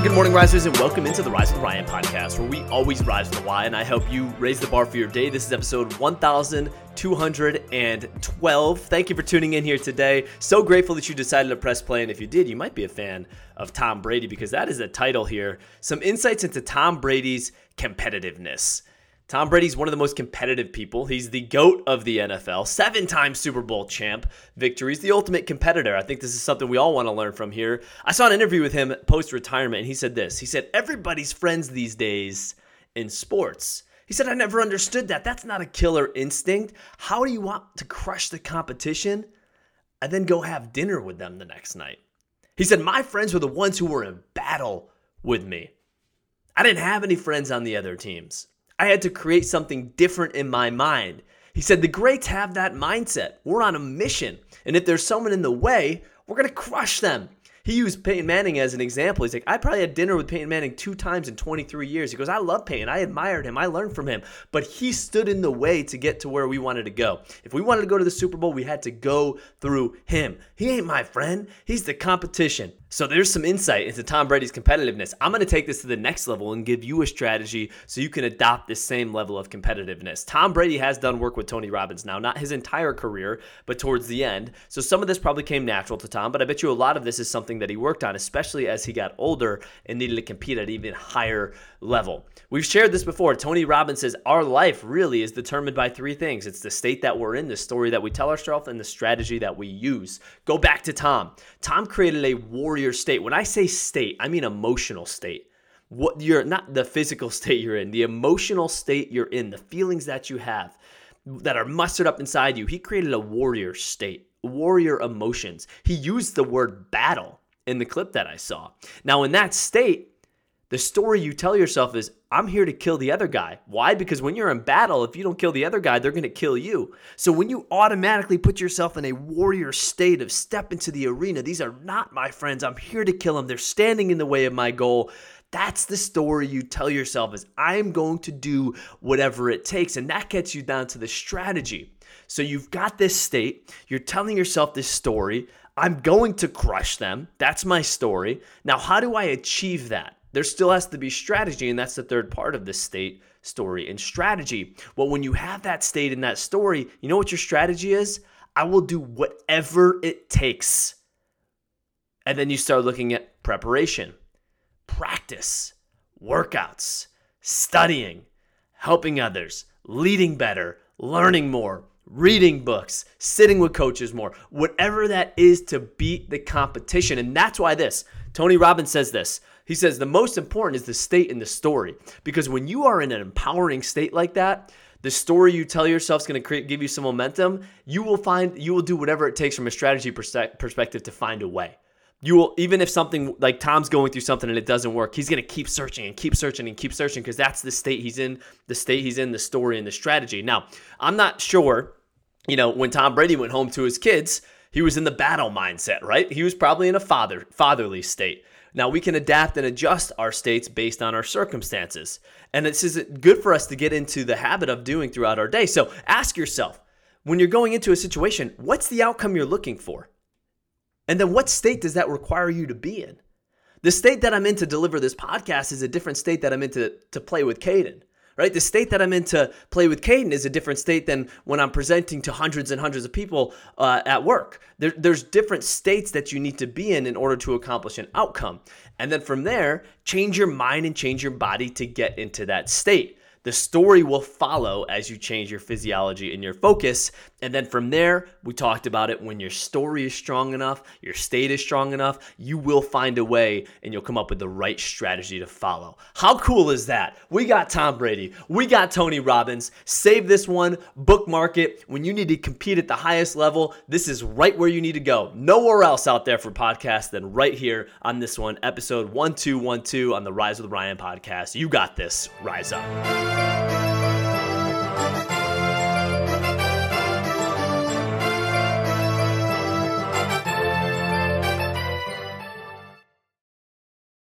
good morning, risers, and welcome into the Rise with Ryan podcast, where we always rise with the why, and I help you raise the bar for your day. This is episode 1212. Thank you for tuning in here today. So grateful that you decided to press play, and if you did, you might be a fan of Tom Brady because that is the title here. Some insights into Tom Brady's competitiveness. Tom Brady's one of the most competitive people. He's the GOAT of the NFL, seven time Super Bowl champ victories, the ultimate competitor. I think this is something we all want to learn from here. I saw an interview with him post retirement, and he said this He said, Everybody's friends these days in sports. He said, I never understood that. That's not a killer instinct. How do you want to crush the competition and then go have dinner with them the next night? He said, My friends were the ones who were in battle with me. I didn't have any friends on the other teams. I had to create something different in my mind. He said, The greats have that mindset. We're on a mission. And if there's someone in the way, we're going to crush them. He used Peyton Manning as an example. He's like, I probably had dinner with Peyton Manning two times in 23 years. He goes, I love Peyton. I admired him. I learned from him. But he stood in the way to get to where we wanted to go. If we wanted to go to the Super Bowl, we had to go through him. He ain't my friend, he's the competition. So there's some insight into Tom Brady's competitiveness. I'm going to take this to the next level and give you a strategy so you can adopt this same level of competitiveness. Tom Brady has done work with Tony Robbins now, not his entire career, but towards the end. So some of this probably came natural to Tom, but I bet you a lot of this is something that he worked on, especially as he got older and needed to compete at even higher level. We've shared this before. Tony Robbins says our life really is determined by three things it's the state that we're in, the story that we tell ourselves, and the strategy that we use. Go back to Tom. Tom created a warrior state. When I say state, I mean emotional state. What you're not the physical state you're in, the emotional state you're in, the feelings that you have that are mustered up inside you. He created a warrior state, warrior emotions. He used the word battle in the clip that I saw. Now, in that state, the story you tell yourself is, I'm here to kill the other guy. Why? Because when you're in battle, if you don't kill the other guy, they're going to kill you. So when you automatically put yourself in a warrior state of step into the arena, these are not my friends. I'm here to kill them. They're standing in the way of my goal. That's the story you tell yourself is I'm going to do whatever it takes. And that gets you down to the strategy. So you've got this state, you're telling yourself this story. I'm going to crush them. That's my story. Now, how do I achieve that? there still has to be strategy, and that's the third part of this state story and strategy. Well, when you have that state in that story, you know what your strategy is? I will do whatever it takes. And then you start looking at preparation, practice, workouts, studying, helping others, leading better, learning more, reading books, sitting with coaches more, whatever that is to beat the competition. And that's why this, Tony Robbins says this he says the most important is the state and the story. Because when you are in an empowering state like that, the story you tell yourself is going to create, give you some momentum. You will find, you will do whatever it takes from a strategy perspective to find a way. You will, even if something like Tom's going through something and it doesn't work, he's going to keep searching and keep searching and keep searching because that's the state he's in, the state he's in, the story and the strategy. Now, I'm not sure, you know, when Tom Brady went home to his kids, he was in the battle mindset, right? He was probably in a father fatherly state. Now we can adapt and adjust our states based on our circumstances. And this is good for us to get into the habit of doing throughout our day. So ask yourself, when you're going into a situation, what's the outcome you're looking for? And then what state does that require you to be in? The state that I'm in to deliver this podcast is a different state that I'm in to, to play with Caden right? The state that I'm in to play with Caden is a different state than when I'm presenting to hundreds and hundreds of people uh, at work. There, there's different states that you need to be in in order to accomplish an outcome. And then from there, change your mind and change your body to get into that state. The story will follow as you change your physiology and your focus. And then from there, we talked about it. When your story is strong enough, your state is strong enough, you will find a way and you'll come up with the right strategy to follow. How cool is that? We got Tom Brady, we got Tony Robbins. Save this one, bookmark it. When you need to compete at the highest level, this is right where you need to go. Nowhere else out there for podcasts than right here on this one, episode 1212 on the Rise with Ryan podcast. You got this. Rise up.